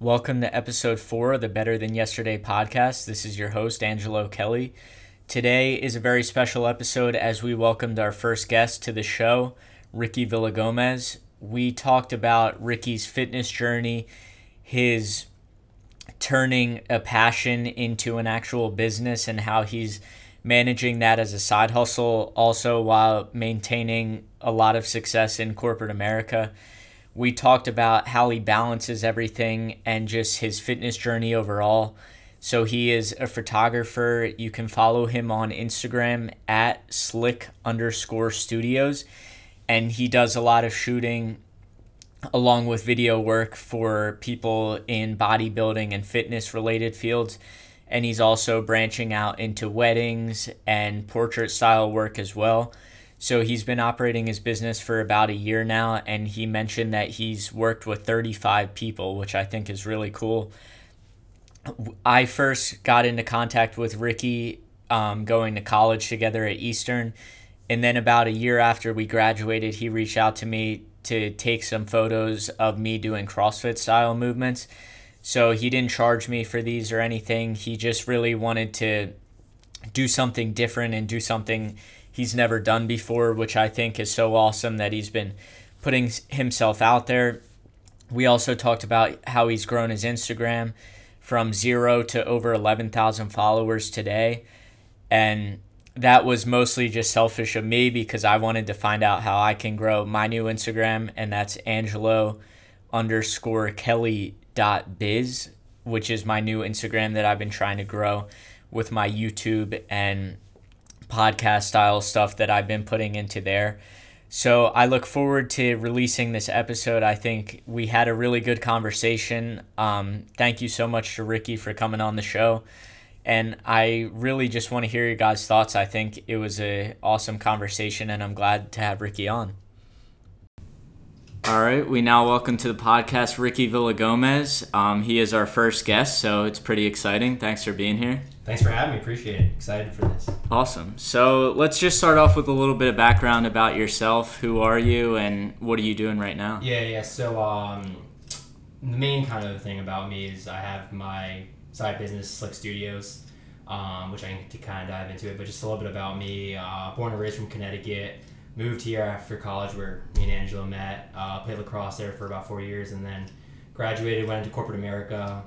Welcome to episode four of the Better Than Yesterday podcast. This is your host, Angelo Kelly. Today is a very special episode as we welcomed our first guest to the show, Ricky Villagomez. We talked about Ricky's fitness journey, his turning a passion into an actual business, and how he's managing that as a side hustle, also while maintaining a lot of success in corporate America. We talked about how he balances everything and just his fitness journey overall. So he is a photographer. You can follow him on Instagram at slick underscore studios. And he does a lot of shooting along with video work for people in bodybuilding and fitness related fields. And he's also branching out into weddings and portrait style work as well. So he's been operating his business for about a year now, and he mentioned that he's worked with 35 people, which I think is really cool. I first got into contact with Ricky um, going to college together at Eastern. And then about a year after we graduated, he reached out to me to take some photos of me doing CrossFit style movements. So he didn't charge me for these or anything. He just really wanted to do something different and do something he's never done before, which I think is so awesome that he's been putting himself out there. We also talked about how he's grown his Instagram from zero to over 11,000 followers today. And that was mostly just selfish of me because I wanted to find out how I can grow my new Instagram, and that's Angelo underscore Kelly dot biz, which is my new Instagram that I've been trying to grow with my YouTube and podcast style stuff that I've been putting into there. So I look forward to releasing this episode. I think we had a really good conversation. Um, thank you so much to Ricky for coming on the show. And I really just want to hear your guys' thoughts. I think it was a awesome conversation, and I'm glad to have Ricky on. All right, we now welcome to the podcast Ricky Villagomez. Um, he is our first guest, so it's pretty exciting. Thanks for being here. Thanks for having me. Appreciate it. Excited for this. Awesome. So let's just start off with a little bit of background about yourself. Who are you, and what are you doing right now? Yeah, yeah. So um, the main kind of thing about me is I have my side business, Slick Studios, um, which I can kind of dive into it. But just a little bit about me. Uh, born and raised from Connecticut. Moved here after college, where me and Angelo met. Uh, played lacrosse there for about four years, and then graduated. Went into corporate America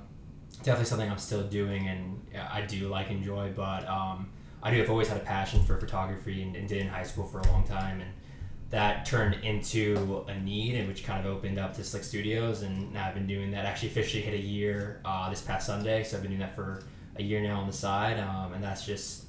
definitely something I'm still doing and I do like enjoy, but um, I do have always had a passion for photography and, and, did in high school for a long time and that turned into a need and which kind of opened up to Slick Studios and now I've been doing that actually officially hit a year uh, this past Sunday so I've been doing that for a year now on the side um, and that's just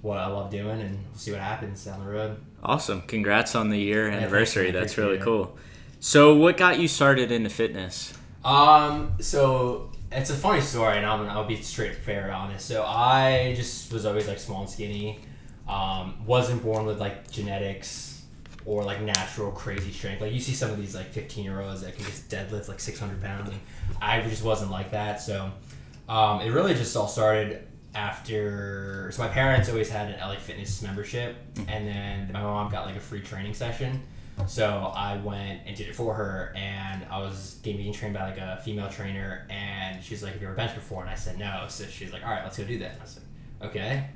what I love doing and we'll see what happens down the road. Awesome. Congrats on the year yeah, anniversary. That's really it. cool. So what got you started into fitness? Um, so it's a funny story, and I'm I'll be straight, fair, honest. So I just was always like small and skinny. Um, wasn't born with like genetics or like natural crazy strength. Like you see some of these like 15 year olds that can just deadlift like 600 pounds, I just wasn't like that. So um, it really just all started after. So my parents always had an LA Fitness membership, mm. and then my mom got like a free training session. So I went and did it for her, and I was being trained by like a female trainer, and she's like, "Have you ever benched before?" And I said no. So she's like, "All right, let's go do that." And I said, "Okay."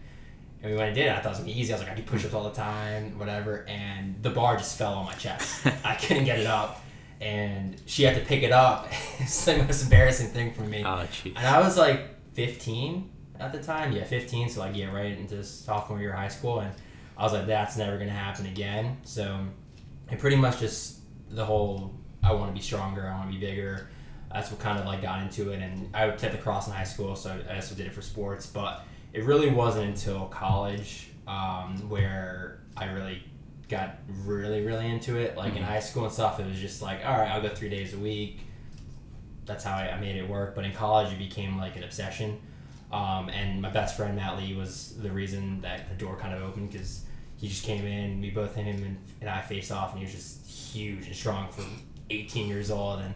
And we went and did it. I thought it was gonna be easy. I was like, I do push-ups all the time, whatever. And the bar just fell on my chest. I couldn't get it up, and she had to pick it up. it's the most embarrassing thing for me. Oh, jeez. And I was like 15 at the time. Yeah, 15. So like, yeah, right into sophomore year of high school, and I was like, that's never gonna happen again. So and pretty much just the whole I want to be stronger, I want to be bigger. That's what kind of like got into it, and I played lacrosse in high school, so I also did it for sports. But it really wasn't until college um, where I really got really really into it. Like mm-hmm. in high school and stuff, it was just like, all right, I'll go three days a week. That's how I, I made it work. But in college, it became like an obsession. Um, and my best friend Matt Lee was the reason that the door kind of opened because he just came in. We both him and, and I faced off, and he was just huge and strong for 18 years old. And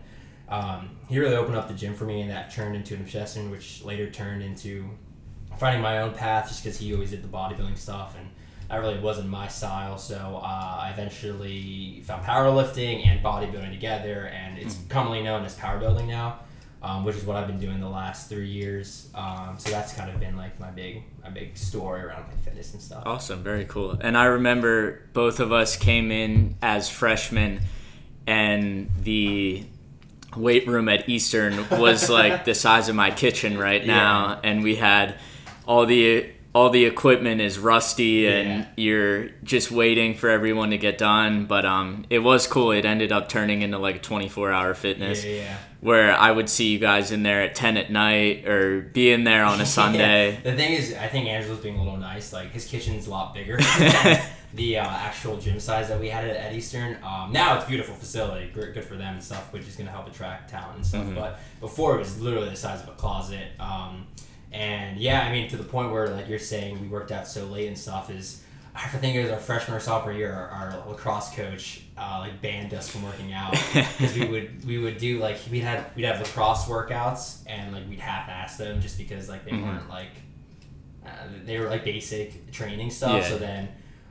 um, he really opened up the gym for me, and that turned into an obsession, which later turned into finding my own path, just because he always did the bodybuilding stuff, and that really wasn't my style. So uh, I eventually found powerlifting and bodybuilding together, and it's mm. commonly known as powerbuilding now. Um, which is what I've been doing the last three years. Um, so that's kind of been like my big my big story around my fitness and stuff. Awesome, very cool. And I remember both of us came in as freshmen, and the weight room at Eastern was like the size of my kitchen right now, Yeah. and we had all the all the equipment is rusty and Yeah. you're just waiting for everyone to get done but um it was cool it ended up turning into like a 24 hour fitness Yeah, yeah. where i would see you guys in there at 10 at night or be in there on a sunday The thing is, I think Angelo's being a little nice. Like his kitchen's a lot bigger than the uh, actual gym size that we had at, at Eastern. Um, now it's a beautiful facility, good, good for them and stuff, which is going to help attract talent and stuff. Mhm. But before it was literally the size of a closet. Um, and yeah, I mean to the point where like you're saying we worked out so late and stuff is. I think it was our freshman or sophomore year. Our, our lacrosse coach uh, like banned us from working out because we would we would do like we'd have we'd have lacrosse workouts and like we'd half-ass them just because like they Mhm. weren't like uh, they were like basic training stuff. Yeah. So then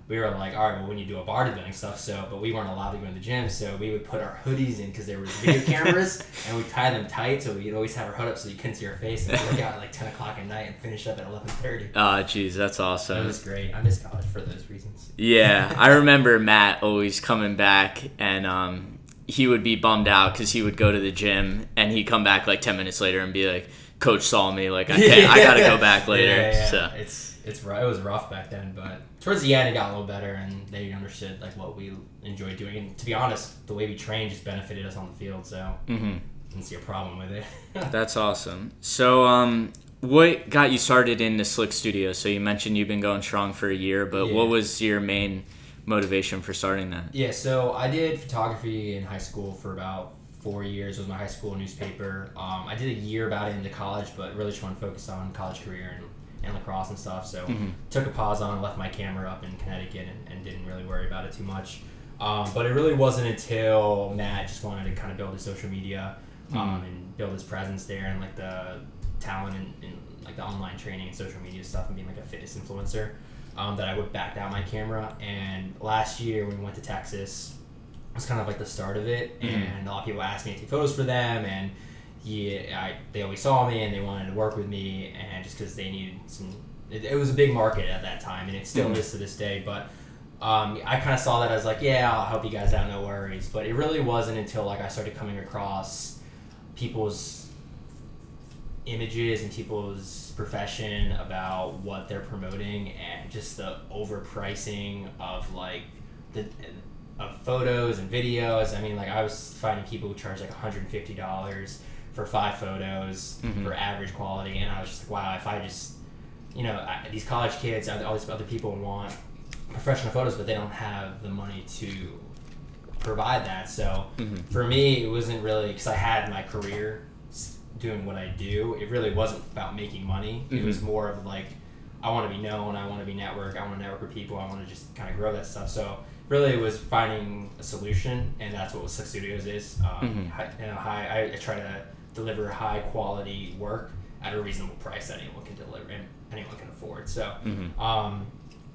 we were like, all right, well, we need to do a bodybuilding stuff. So, but we weren't allowed to go in the gym, so we would put our hoodies in because there was video cameras, and we'd tie them tight, so we'd always have our hood up so you couldn't see our face, and we'd work out at like ten o'clock at night and finish up at eleven thirty. Ah, jeez, that's That awesome. was great. I miss college for those reasons. Yeah, I remember Matt always coming back, and um, he would be bummed out because he would go to the gym and he'd come back like ten minutes later and be like, "Coach saw me, like I can't, I gotta go back later." Yeah, yeah. So It's it's. It was rough back then, but towards the end it got a little better, and they understood like what we enjoyed doing. And to be honest, the way we trained just benefited us on the field, so hmm didn't see a problem with it. that's awesome. So, um, what got you started in the Slick Studio? So you mentioned you've been going strong for a year, but Yeah. what was your main motivation for starting that? Yeah, so I did photography in high school for about four years. It was my high school newspaper. Um, I did a year about it into college, but really just want to focus on college career and, and lacrosse and stuff. So Mhm. took a pause on, left my camera up in Connecticut, and, and didn't really worry about it too much. Um, but it really wasn't until Matt just wanted to kind of build his social media um, and build his presence there and like the talent and, and like the online training and social media stuff and being like a fitness influencer um, that I would back out my camera. And last year when we went to Texas, was kind of like the start of it, Mhm. and a lot of people asked me to take photos for them, and he, I, they always saw me and they wanted to work with me, and just because they needed some, it, it was a big market at that time, and it still Mhm. is to this day, but. Um, I kind of saw that as like, yeah, I'll help you guys out, no worries. But it really wasn't until like I started coming across people's images and people's profession about what they're promoting and just the overpricing of like the of photos and videos. I mean, like I was finding people who charge like $150 for five photos Mhm. for average quality, and I was just like, wow, if I just you know, I, these college kids, all these other people want professional photos, but they don't have the money to provide that. So Mhm. for me, it wasn't really because I had my career doing what I do. It really wasn't about making money. It was more of like, I want to be known. I want to be network. I want to network with people. I want to just kind of grow that stuff. So really, it was finding a solution, and that's what Slick Studios is. Um, Mhm. high, you know. I, I try to deliver high quality work at a reasonable price that anyone can deliver and anyone can afford. So Mhm. um,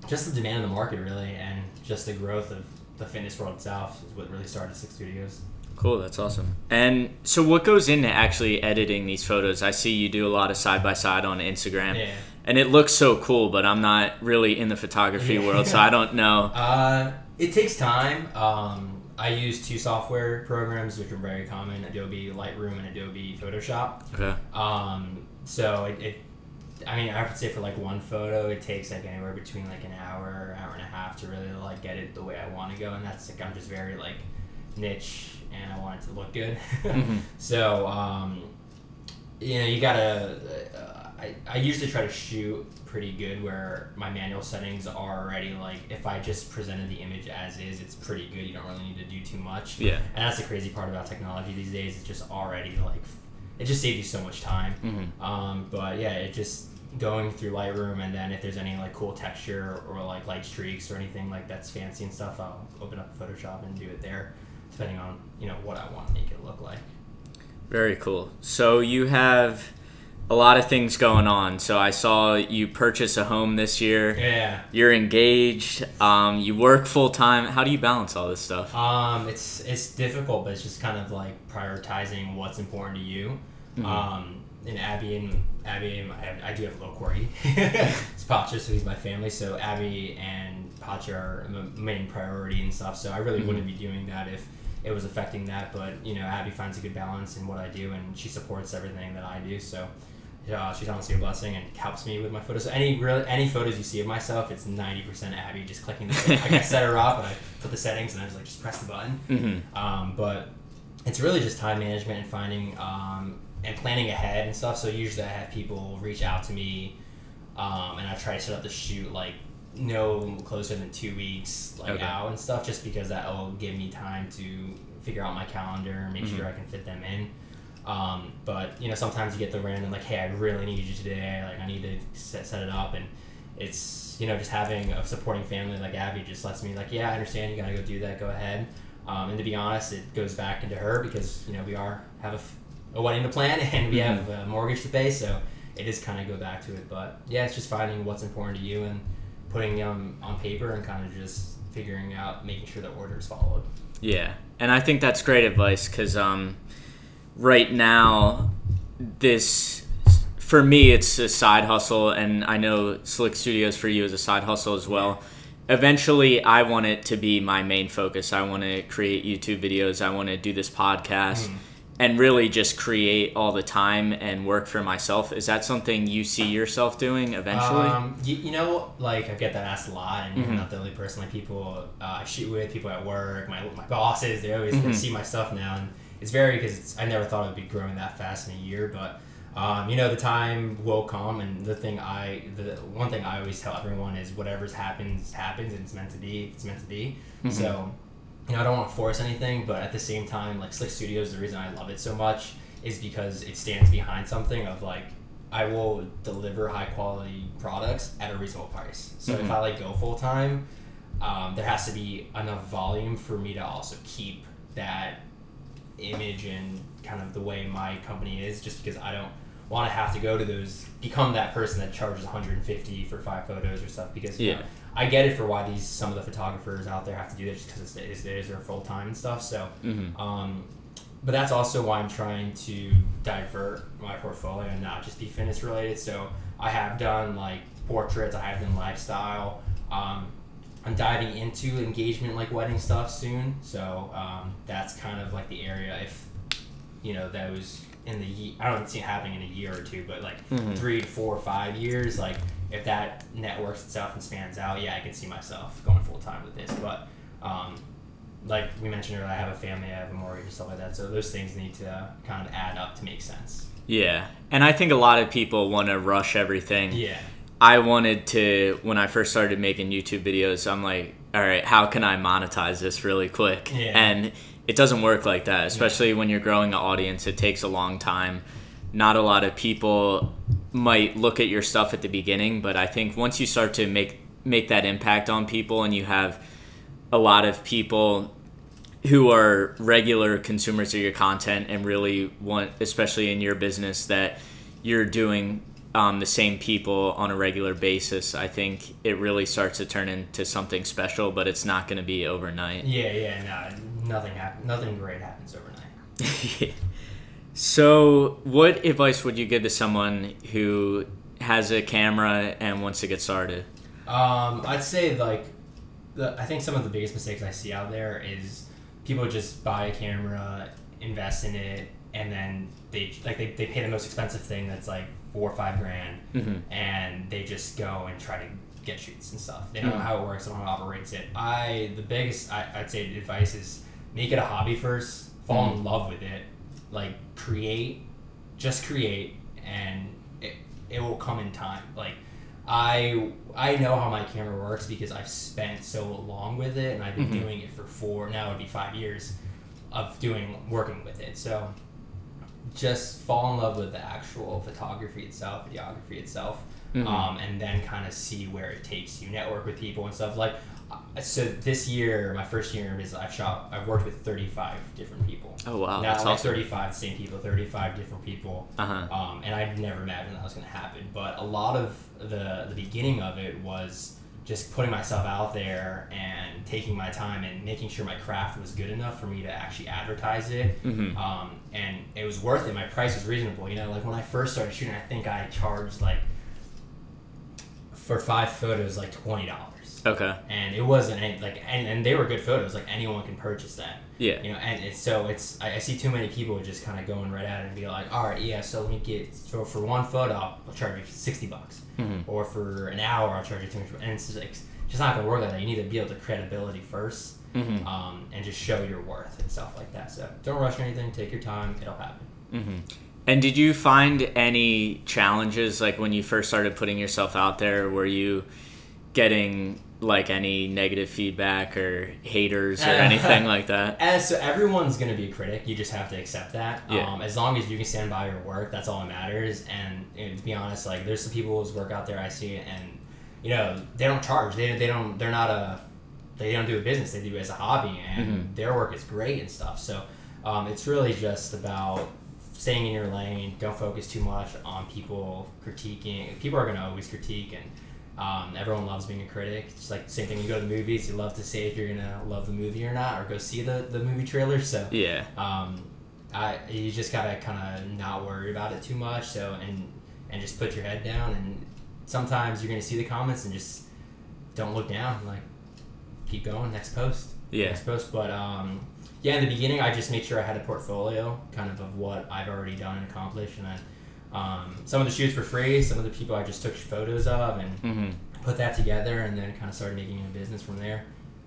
just the demand in the market really and just the growth of the fitness world itself is what really started Slick Studios. Cool, that's awesome. And so, what goes into actually editing these photos? I see you do a lot of side by side on Instagram, Yeah. and it looks so cool. But I'm not really in the photography Yeah. world, so I don't know. Uh, it takes time. Um, I use two software programs which are very common: Adobe Lightroom and Adobe Photoshop. Okay. Um, so it, it, I mean, I would say for like one photo, it takes like anywhere between like an hour, hour and a half to really like get it the way I want to go, and that's like I'm just very like niche and I want it to look good. Mhm. So um, you know, you gotta. Uh, I, I usually try to shoot pretty good where my manual settings are already like if I just presented the image as is, it's pretty good. You don't really need to do too much. Yeah. And that's the crazy part about technology these days. It's just already like it just saves you so much time. Mhm. Um, but yeah, it just going through Lightroom and then if there's any like cool texture or like light streaks or anything like that's fancy and stuff, I'll open up Photoshop and do it there, depending on you know what I want to make it look like. Very cool. So you have a lot of things going on. So I saw you purchase a home this year. Yeah. You're engaged. Um, you work full time. How do you balance all this stuff? Um, it's it's difficult, but it's just kind of like prioritizing what's important to you. Mm-hmm. Um, and Abby and Abby, and I, I do have a little corgi. it's Pacha, so he's my family. So Abby and Pacha are the main priority and stuff. So I really mm-hmm. wouldn't be doing that if it was affecting that. But you know, Abby finds a good balance in what I do, and she supports everything that I do. So uh, she's honestly a blessing and helps me with my photos. So any really any photos you see of myself, it's ninety percent Abby just clicking. The, like I set her up and I put the settings and I was like just press the button. Mm-hmm. Um, but it's really just time management and finding um, and planning ahead and stuff. So usually I have people reach out to me, um, and I try to set up the shoot like no closer than two weeks like okay. out and stuff, just because that will give me time to figure out my calendar and make mm-hmm. sure I can fit them in. Um, but you know, sometimes you get the random like, "Hey, I really need you today. Like, I need to set, set it up," and it's you know just having a supporting family like Abby just lets me like, "Yeah, I understand. You gotta go do that. Go ahead." Um, and to be honest, it goes back into her because you know we are have a, a wedding to plan and we mm-hmm. have a mortgage to pay, so it is kind of go back to it. But yeah, it's just finding what's important to you and putting them on paper and kind of just figuring out making sure the order is followed. Yeah, and I think that's great advice because um, right now, this for me it's a side hustle, and I know Slick Studios for you is a side hustle as well. Eventually, I want it to be my main focus. I want to create YouTube videos. I want to do this podcast. Mm and really just create all the time and work for myself. Is that something you see yourself doing eventually? Um, you, you, know, like I get that asked a lot, and mm-hmm. you're not the only person. Like people uh, I shoot with, people at work, my, my bosses, they always mm-hmm. see my stuff now, and it's very because I never thought it would be growing that fast in a year, but. Um, you know the time will come and the thing i the one thing i always tell everyone is whatever's happens happens and it's meant to be it's meant to be mm-hmm. so you know, I don't want to force anything, but at the same time, like Slick Studios, the reason I love it so much is because it stands behind something of like I will deliver high quality products at a reasonable price. So mm-hmm. if I like go full time, um, there has to be enough volume for me to also keep that image and kind of the way my company is, just because I don't want to have to go to those become that person that charges 150 for five photos or stuff because yeah. Know, I get it for why these some of the photographers out there have to do this just because it is, it is their full time and stuff. So, mm-hmm. um, but that's also why I'm trying to divert my portfolio and not just be fitness related. So I have done like portraits, I have done lifestyle. Um, I'm diving into engagement like wedding stuff soon. So um, that's kind of like the area if you know that was in the I don't see it happening in a year or two, but like mm-hmm. three to four or five years, like if that networks itself and spans out, yeah, I can see myself going full time with this. But um, like we mentioned earlier, I have a family, I have a mortgage and stuff like that. So those things need to kind of add up to make sense. Yeah, and I think a lot of people want to rush everything. Yeah. I wanted to when I first started making YouTube videos. I'm like, all right, how can I monetize this really quick? Yeah. And it doesn't work like that, especially yeah. when you're growing an audience. It takes a long time. Not a lot of people might look at your stuff at the beginning, but I think once you start to make make that impact on people and you have a lot of people who are regular consumers of your content and really want especially in your business that you're doing um, the same people on a regular basis, I think it really starts to turn into something special. But it's not going to be overnight. Yeah, yeah, no, nothing happen, Nothing great happens overnight. yeah. So, what advice would you give to someone who has a camera and wants to get started? Um, I'd say like, the, I think some of the biggest mistakes I see out there is people just buy a camera, invest in it, and then they like they, they pay the most expensive thing that's like four or five grand, mm-hmm. and they just go and try to get shoots and stuff. They don't mm-hmm. know how it works, they don't know how it operates it. I the biggest I, I'd say advice is make it a hobby first, fall mm-hmm. in love with it, like create, just create, and it, it will come in time. Like I I know how my camera works because I've spent so long with it, and I've been mm-hmm. doing it for four now it'd be five years of doing working with it. So just fall in love with the actual photography itself, videography itself, mm-hmm. um, and then kind of see where it takes you. Network with people and stuff like so this year, my first year is I've shot. I've worked with thirty five different people. Oh wow! Now like awesome. thirty five same people, thirty five different people. Uh-huh. Um, and I'd never imagined that was going to happen. But a lot of the the beginning of it was just putting myself out there and taking my time and making sure my craft was good enough for me to actually advertise it. Mhm. Um, and it was worth it. My price was reasonable. You know, like when I first started shooting, I think I charged like for five photos like twenty dollars, Okay. and it wasn't any, like and, and they were good photos. Like anyone can purchase that. Yeah. You know, and it's, so it's I, I see too many people just kind of going right at it and be like, all right, yeah, so let me get so for one photo I'll charge you sixty bucks, Mhm. or for an hour I'll charge you two hundred, and it's just, like, it's just not gonna work like that. You need to build the credibility first, Mhm. um, and just show your worth and stuff like that. So don't rush anything. Take your time. It'll happen. hmm And did you find any challenges like when you first started putting yourself out there? Were you getting like any negative feedback or haters or anything like that? As so everyone's gonna be a critic. You just have to accept that. Yeah. Um, as long as you can stand by your work, that's all that matters. And, and to be honest, like there's some people whose work out there I see, and you know they don't charge. They, they don't. They're not a. They don't do a business. They do it as a hobby, and Mhm. their work is great and stuff. So um, it's really just about staying in your lane. Don't focus too much on people critiquing. People are gonna always critique and. Um, everyone loves being a critic. It's like the same thing. You go to the movies, you love to say if you're gonna love the movie or not, or go see the, the movie trailer. So Yeah. um, I you just gotta kind of not worry about it too much. So and and just put your head down. And sometimes you're gonna see the comments and just don't look down. Like keep going. Next post. Yeah. Next post. But um, yeah, in the beginning, I just made sure I had a portfolio, kind of of what I've already done and accomplished, and then. Um, some of the shoots were free. Some of the people I just took photos of and hmm put that together, and then kind of started making a business from there.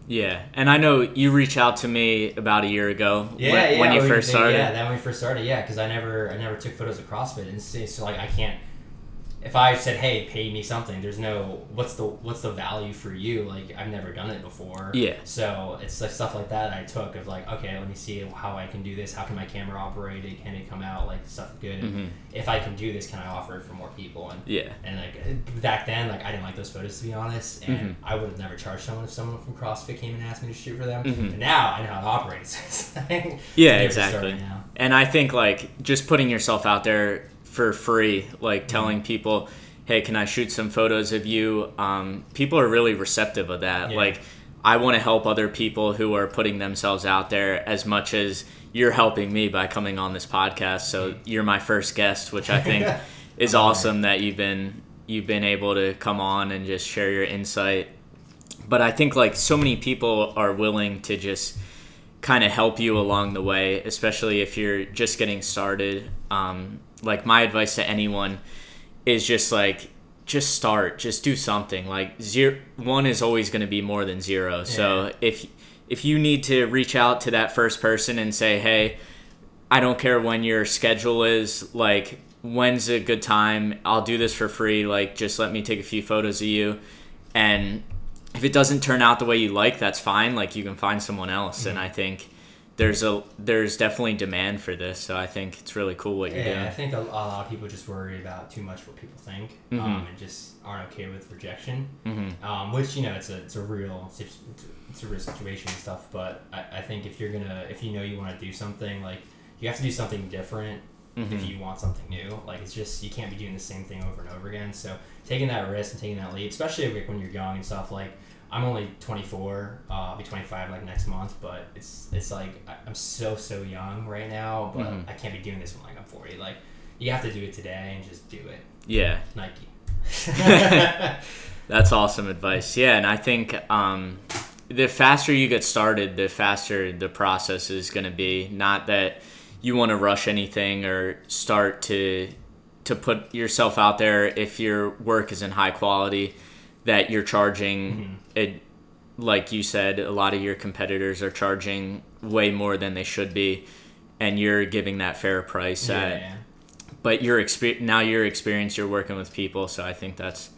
Yeah. And I know you reached out to me about a year ago Yeah, when, yeah. when you we- first started. Yeah, then when we first started, yeah, because I never, I never took photos of CrossFit, and so, so like I can't. If I said, "Hey, pay me something," there's no what's the what's the value for you? Like I've never done it before. Yeah. So it's like stuff like that I took of like, okay, let me see how I can do this. How can my camera operate it? Can it come out like stuff good? And Mhm. if I can do this, can I offer it for more people? And Yeah. and like back then, like I didn't like those photos to be honest, and Mhm. I would have never charged someone if someone from CrossFit came and asked me to shoot for them. Mhm. But now I know how to operate. it. It's Yeah, exactly. And I think like just putting yourself out there for free, like telling people, "Hey, can I shoot some photos of you?" Um, people are really receptive of that. Yeah. Like, I want to help other people who are putting themselves out there as much as you're helping me by coming on this podcast. So you're my first guest, which I think is awesome that you've been you've been able to come on and just share your insight. But I think like so many people are willing to just kind of help you along the way, especially if you're just getting started. Um, like my advice to anyone is just like just start, just do something. Like zero one is always going to be more than zero. So if if you need to reach out to that first person and say, "Hey, I don't care when your schedule is, like when's a good time? I'll do this for free. Like just let me take a few photos of you." And if it doesn't turn out the way you like, that's fine. Like you can find someone else. And mm-hmm. I think there's a there's definitely demand for this. So I think it's really cool what you're Yeah, I think a, a lot of people just worry about too much what people think, Mhm. um, and just aren't okay with rejection. hmm Um, which you know, it's a it's a real it's a- real situation and stuff. But I, I think if you're gonna if you know you want to do something, like you have to do something different Mhm. if you want something new. Like it's just you can't be doing the same thing over and over again. So taking that risk and taking that leap, especially like when you're young and stuff. Like I'm only 24. Uh, I'll be 25 like next month, but it's it's like I'm so so young right now. But Mhm. I can't be doing this when like I'm 40. Like you have to do it today and just do it. Yeah, Nike. that's awesome advice. Yeah, and I think um, the faster you get started, the faster the process is going to be. Not that you want to rush anything or start to to put yourself out there if your work isn't high quality that you're charging it like you said a lot of your competitors are charging way more than they should be and you're giving that fair price at yeah. but your experience now your experience you're working with people so i think that's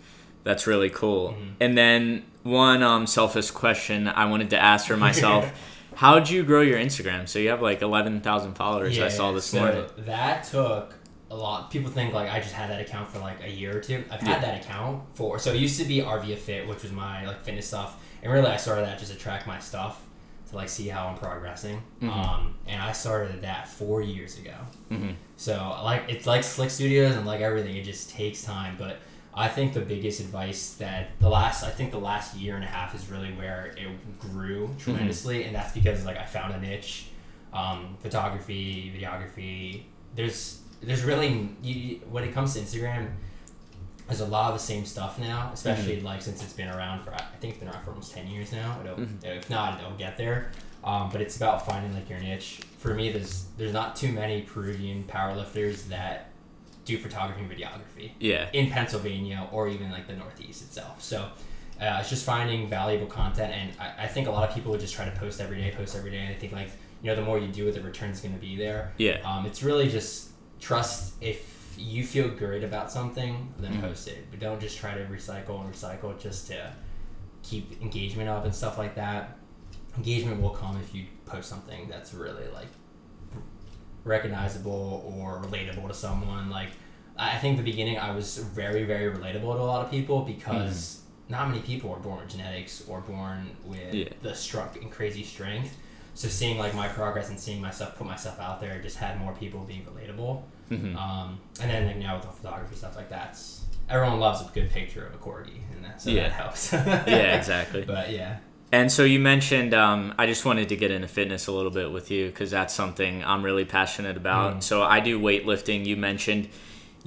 that's really cool Mhm. and then one um, selfish question i wanted to ask for myself how'd you grow your instagram so you have like 11000 followers i saw this so morning That took a lot. People think like I just had that account for like a year or two. I've had Yeah. that account for so it used to be RVA Fit, which was my like fitness stuff, and really I started that just to track my stuff to like see how I'm progressing. Mhm. Um, and I started that four years ago. hmm So like it's like Slick Studios and like everything, it just takes time. But I think the biggest advice that the last I think the last year and a half is really where it grew tremendously, and that's because like I found a niche, um, photography, videography. There's there's really you, when it comes to Instagram, there's a lot of the same stuff now, especially like since it's been around for I think it's been around for almost ten years now. It'll, If not, it'll get there. Um, but it's about finding like your niche. For me, there's there's not too many Peruvian powerlifters that do photography and videography Yeah. in Pennsylvania or even like the Northeast itself. So uh, it's just finding valuable content, and I, I think a lot of people would just try to post every day, post every day, and they think like you know the more you do it, the return's going to be there. Yeah. Um, it's really just trust if you feel great about something, then Mhm. post it, but don't just try to recycle and recycle just to keep engagement up and stuff like that. Engagement will come if you post something that's really like recognizable or relatable to someone. Like I think the beginning I was very very relatable to a lot of people because not many people are born with genetics or born with Yeah. the struck and crazy strength. So seeing like my progress and seeing myself put myself out there just had more people being relatable. Mhm. Um, and then like now with the photography stuff like that's everyone loves a good picture of a corgi and that so Yeah. that helps. Yeah, exactly. But yeah. And so you mentioned, um, I just wanted to get into fitness a little bit with you because that's something I'm really passionate about. Mm. So I do weightlifting. You mentioned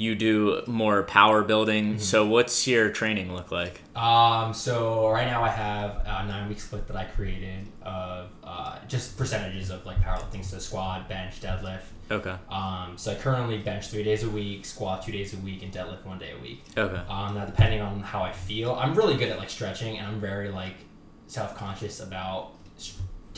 you do more power building. Mm-hmm. So what's your training look like? Um, so right now I have a nine week split that I created of uh, just percentages of like powerlifting, so squat, bench, deadlift. Okay. Um, so I currently bench three days a week, squat two days a week, and deadlift one day a week. Okay. Um, now depending on how I feel, I'm really good at like stretching, and I'm very like self conscious about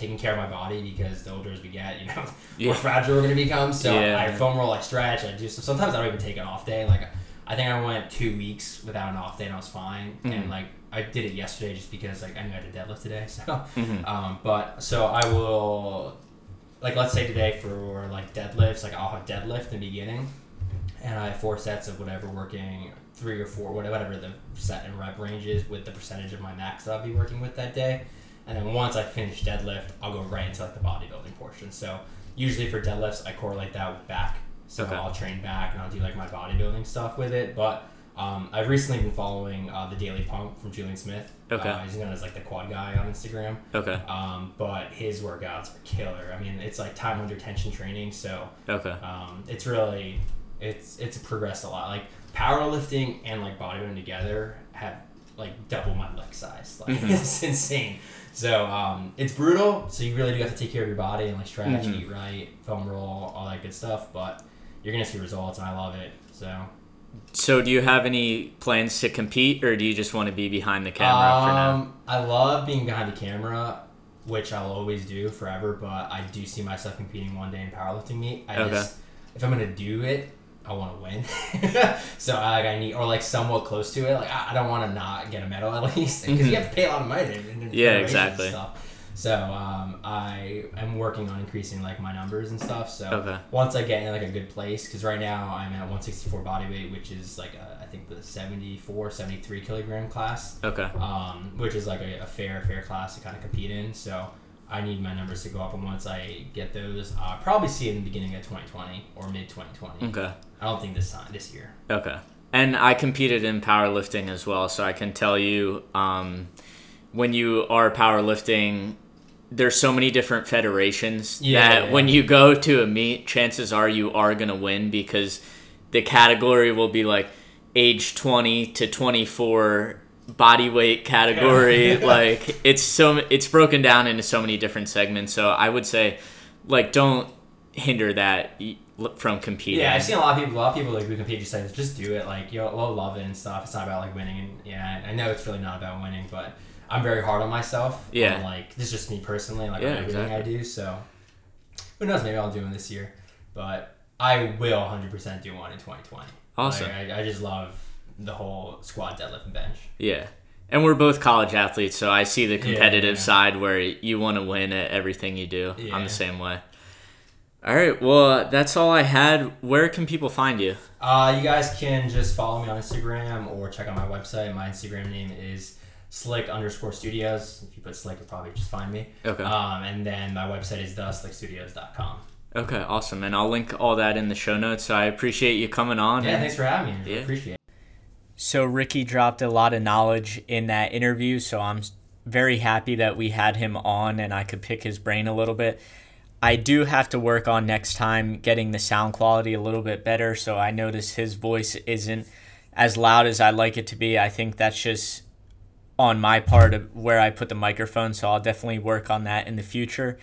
taking care of my body because the older as we get, you know, Yeah. more fragile we're gonna become. So Yeah. I foam roll, I stretch, I do. So sometimes I don't even take an off day. Like I think I went two weeks without an off day, and I was fine. Mhm. And like I did it yesterday just because like I knew I had to deadlift today. So, Mhm. um, but so I will like let's say today for like deadlifts, like I'll have deadlift in the beginning, and I have four sets of whatever working three or four whatever the set and rep range is with the percentage of my max that I'll be working with that day, and then once I finish deadlift, I'll go right into like the bodybuilding portion. So usually for deadlifts, I correlate that with back. So Okay. I'll train back and I'll do like my bodybuilding stuff with it, but. Um, I've recently been following uh, the Daily Pump from Julian Smith. Okay. Uh, he's known as like the quad guy on Instagram. Okay. Um, but his workouts are killer. I mean, it's like time under tension training, so Okay. um, it's really it's it's progressed a lot. Like powerlifting and like bodybuilding together have like double my leg size. Like Mhm. it's insane. So um, it's brutal. So you really do have to take care of your body and like stretch, Mhm. eat right, foam roll, all that good stuff. But you're gonna see results, and I love it. So So do you have any plans to compete or do you just want to be behind the camera for now? Um, I love being behind the camera, which I'll always do forever. But I do see myself competing one day in powerlifting meet. I Okay. just, if I'm gonna do it, I want to win. so I, like I need, or like somewhat close to it. Like I, I don't want to not get a medal at least because Mhm. you have to pay a lot of money. To, to Yeah, exactly. So um, I am working on increasing like my numbers and stuff. So Okay. once I get in like a good place, because right now I'm at 164 body weight, which is like a, I think the 74, 73 kilogram class Okay. um, which is like a, a fair fair class to kind of compete in. So I need my numbers to go up, and once I get those, I'll probably see it in the beginning of 2020 or mid 2020. Okay. I don't think this time this year. Okay. And I competed in powerlifting as well, so I can tell you um, when you are powerlifting, there's so many different federations Yeah, that yeah. when you go to a meet, chances are you are going to win because the category will be like age 20 to 24 body weight category Yeah. like it's so it's broken down into so many different segments so i would say like don't hinder that from competing Yeah, I've seen a lot of people. A lot of people like who compete just say just do it. Like you'll, you'll love it and stuff. It's not about like winning. And yeah, I know it's really not about winning, but I'm very hard on myself. Yeah. like this is just me personally. Like Yeah, everything I do. So who knows? Maybe I'll do one this year, but I will 100 percent do one in 2020. Awesome. Like, I, I just love the whole squat, deadlift, and bench. Yeah. And we're both college athletes, so I see the competitive yeah. side where you want to win at everything you do. I'm the same way. All right. Well, that's all I had. Where can people find you? Uh, you guys can just follow me on Instagram or check out my website. My Instagram name is slick underscore studios. If you put slick, you'll probably just find me. Okay. Um, and then my website is theslickstudios.com. Okay. Awesome. And I'll link all that in the show notes. So I appreciate you coming on. Yeah, and- thanks for having me. Yeah. Appreciate it. So Ricky dropped a lot of knowledge in that interview, so I'm very happy that we had him on and I could pick his brain a little bit. I do have to work on next time getting the sound quality a little bit better, so I notice his voice isn't as loud as I like it to be. I think that's just on my part of where I put the microphone, so I'll definitely work on that in the future.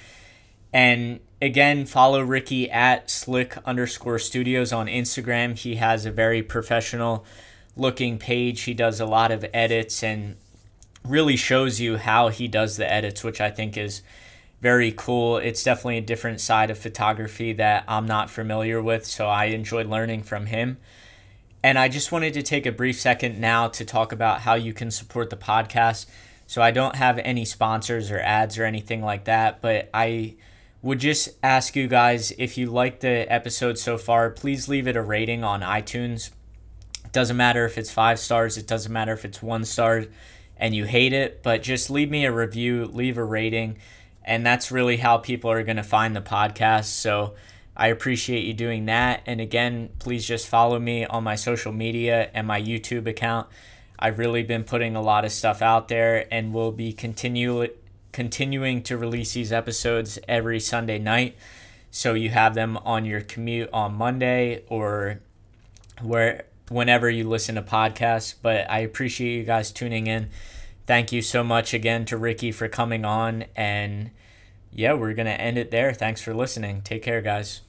And again, follow Ricky at slick underscore studios on Instagram. He has a very professional looking page. He does a lot of edits and really shows you how he does the edits, which I think is very cool. It's definitely a different side of photography that I'm not familiar with, so I enjoyed learning from him. And I just wanted to take a brief second now to talk about how you can support the podcast. So I don't have any sponsors or ads or anything like that, but I would just ask you guys if you like the episode so far, please leave it a rating on iTunes. It doesn't matter if it's five stars, it doesn't matter if it's one star and you hate it, but just leave me a review, leave a rating, and that's really how people are going to find the podcast. So I appreciate you doing that. And again, please just follow me on my social media and my YouTube account. I've really been putting a lot of stuff out there and will be continue continuing to release these episodes every Sunday night. So you have them on your commute on Monday or where whenever you listen to podcasts. But I appreciate you guys tuning in. Thank you so much again to Ricky for coming on. And yeah, we're going to end it there. Thanks for listening. Take care, guys.